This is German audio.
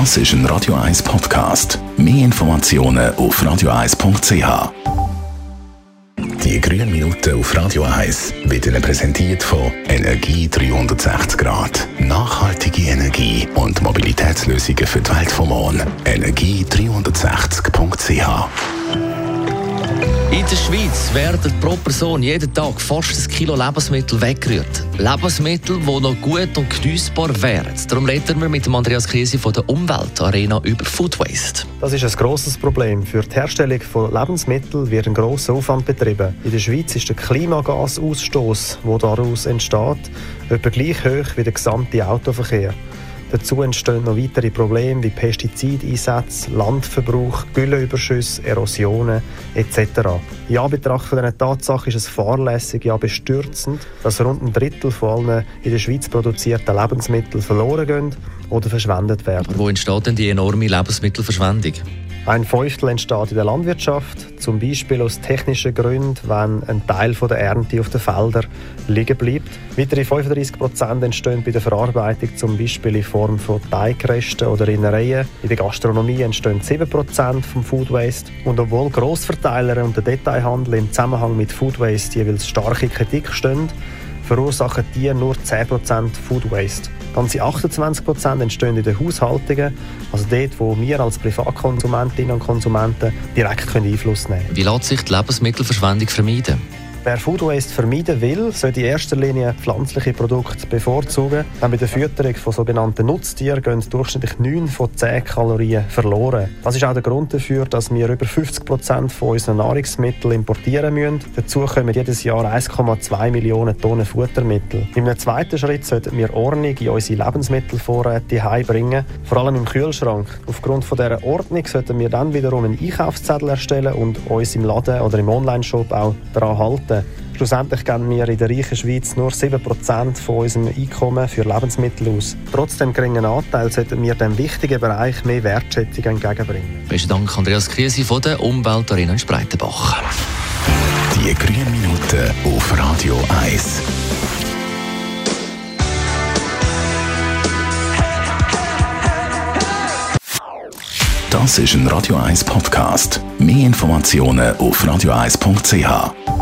Das ist ein Radio 1 Podcast. Mehr Informationen auf radio1.ch. Die grünen Minuten auf Radio 1 werden präsentiert von Energie 360 Grad. Nachhaltige Energie und Mobilitätslösungen für die Welt vom Morgen. Energie360.ch in der Schweiz werden pro Person jeden Tag fast ein Kilo Lebensmittel weggerührt. Lebensmittel, die noch gut und genießbar wären. Darum reden wir mit Andreas Krise von der Umweltarena über Food Waste. Das ist ein grosses Problem. Für die Herstellung von Lebensmitteln wird ein grosser Aufwand betrieben. In der Schweiz ist der Klimagasausstoß, der daraus entsteht, etwa gleich hoch wie der gesamte Autoverkehr. Dazu entstehen noch weitere Probleme wie Pestizideinsätze, Landverbrauch, Gülleüberschüsse, Erosionen etc. In Anbetracht von dieser Tatsache ist es fahrlässig, ja bestürzend, dass rund ein Drittel von allen in der Schweiz produzierten Lebensmittel verloren gehen oder verschwendet werden. Wo entsteht denn die enorme Lebensmittelverschwendung? Ein Fünftel entsteht in der Landwirtschaft, zum Beispiel aus technischen Gründen, wenn ein Teil der Ernte auf den Feldern liegen bleibt. Weitere 35 Prozent entstehen bei der Verarbeitung, zum Beispiel in Form von Teigresten oder Innereien. In der Gastronomie entstehen 7 Prozent vom Food Waste. Und obwohl Grossverteiler und der Detailhandel im Zusammenhang mit Food Waste jeweils starke Kritik stehen, verursachen die nur 10% Food Waste. Ganze 28% entstehen in den Haushaltungen, also dort, wo wir als Privatkonsumentinnen und Konsumenten direkt Einfluss nehmen können. Wie lässt sich die Lebensmittelverschwendung vermeiden? Wer Food Waste vermeiden will, sollte in erster Linie pflanzliche Produkte bevorzugen. Denn bei der Fütterung von sogenannten Nutztieren gehen durchschnittlich 9 von 10 Kalorien verloren. Das ist auch der Grund dafür, dass wir über 50 Prozent von unseren Nahrungsmitteln importieren müssen. Dazu kommen jedes Jahr 1,2 Millionen Tonnen Futtermittel. Einem zweiten Schritt sollten wir Ordnung in unsere Lebensmittelvorräte heimbringen, vor allem im Kühlschrank. Aufgrund von dieser Ordnung sollten wir dann wiederum einen Einkaufszettel erstellen und uns im Laden oder im Onlineshop auch daran halten. Seite. Schlussendlich geben wir in der reichen Schweiz nur 7% von unserem Einkommen für Lebensmittel aus. Trotz dem geringen Anteil sollten wir dem wichtigen Bereich mehr Wertschätzung entgegenbringen. Besten Dank, Andreas Krise von der Umweltarena in Spreitenbach. Die grünen Minuten auf Radio 1. Das ist ein Radio 1 Podcast. Mehr Informationen auf radio1.ch.